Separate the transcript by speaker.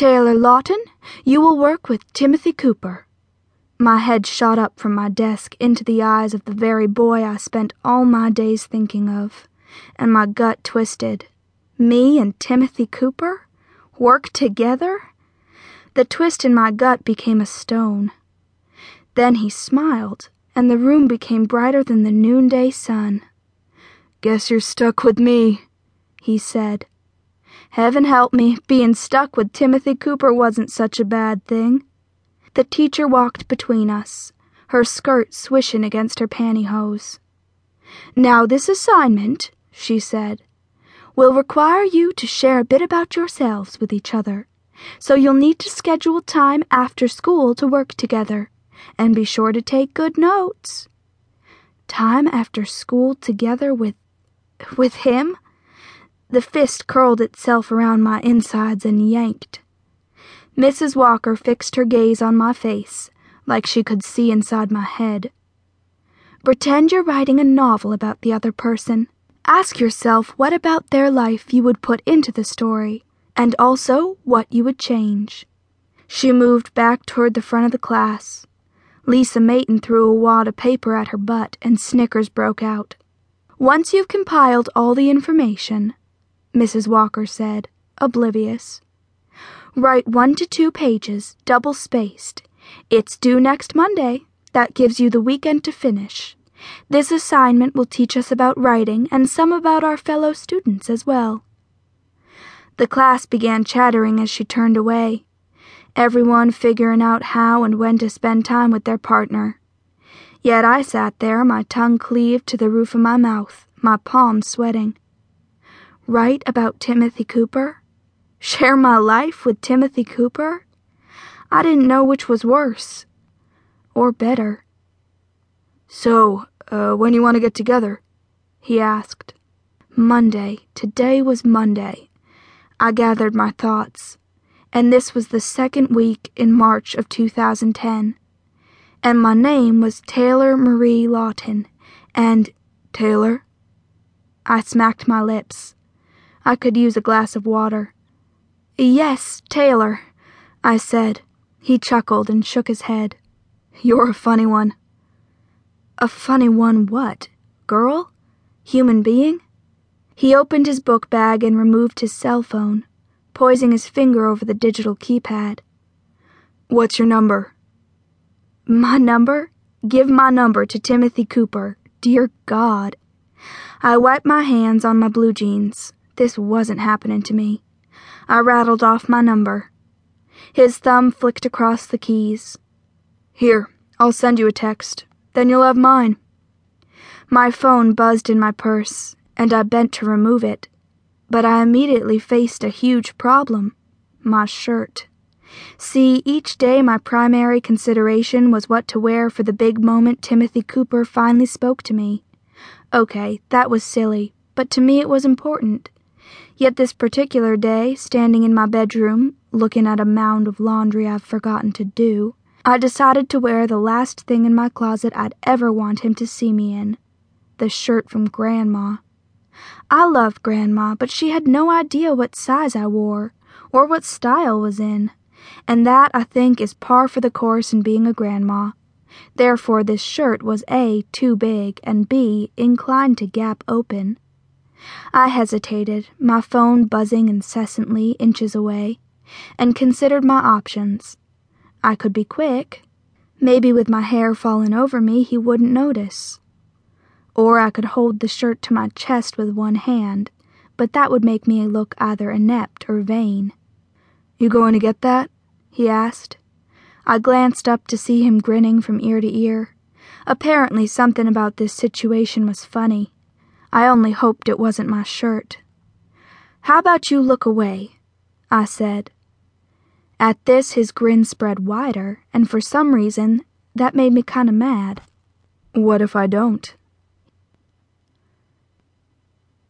Speaker 1: Taylor Lawton, you will work with Timothy Cooper. My head shot up from my desk into the eyes of the very boy I spent all my days thinking of, and my gut twisted. Me and Timothy Cooper? Work together? The twist in my gut became a stone. Then he smiled, and the room became brighter than the noonday sun.
Speaker 2: Guess you're stuck with me, he said.
Speaker 1: Heaven help me, being stuck with Timothy Cooper wasn't such a bad thing. The teacher walked between us, her skirt swishing against her pantyhose. Now, this assignment, she said, will require you to share a bit about yourselves with each other. So you'll need to schedule time after school to work together, and be sure to take good notes. Time after school together with. with him? The fist curled itself around my insides and yanked. Mrs. Walker fixed her gaze on my face, like she could see inside my head. Pretend you're writing a novel about the other person. Ask yourself what about their life you would put into the story, and also what you would change. She moved back toward the front of the class. Lisa Mayton threw a wad of paper at her butt, and snickers broke out. Once you've compiled all the information, Mrs. Walker said, oblivious. Write one to two pages, double spaced. It's due next Monday. That gives you the weekend to finish. This assignment will teach us about writing and some about our fellow students as well. The class began chattering as she turned away, everyone figuring out how and when to spend time with their partner. Yet I sat there, my tongue cleaved to the roof of my mouth, my palms sweating. Write about Timothy Cooper? Share my life with Timothy Cooper? I didn't know which was worse. Or better.
Speaker 2: So, uh, when you want to get together? He asked.
Speaker 1: Monday. Today was Monday. I gathered my thoughts. And this was the second week in March of 2010. And my name was Taylor Marie Lawton. And
Speaker 2: Taylor?
Speaker 1: I smacked my lips. I could use a glass of water. Yes, Taylor, I said. He chuckled and shook his head.
Speaker 2: You're a funny one.
Speaker 1: A funny one what? Girl? Human being? He opened his book bag and removed his cell phone, poising his finger over the digital keypad.
Speaker 2: What's your number?
Speaker 1: My number? Give my number to Timothy Cooper. Dear God. I wiped my hands on my blue jeans. This wasn't happening to me. I rattled off my number. His thumb flicked across the keys.
Speaker 2: Here, I'll send you a text. Then you'll have mine.
Speaker 1: My phone buzzed in my purse, and I bent to remove it. But I immediately faced a huge problem my shirt. See, each day my primary consideration was what to wear for the big moment Timothy Cooper finally spoke to me. Okay, that was silly, but to me it was important. Yet this particular day, standing in my bedroom, looking at a mound of laundry I've forgotten to do, I decided to wear the last thing in my closet I'd ever want him to see me in the shirt from Grandma. I loved Grandma, but she had no idea what size I wore, or what style was in, and that, I think, is par for the course in being a grandma. Therefore, this shirt was A, too big, and B, inclined to gap open. I hesitated, my phone buzzing incessantly inches away, and considered my options. I could be quick. Maybe with my hair falling over me, he wouldn't notice. Or I could hold the shirt to my chest with one hand, but that would make me look either inept or vain.
Speaker 2: You going to get that? he asked.
Speaker 1: I glanced up to see him grinning from ear to ear. Apparently, something about this situation was funny. I only hoped it wasn't my shirt. How about you look away? I said. At this, his grin spread wider, and for some reason, that made me kind of mad.
Speaker 2: What if I don't?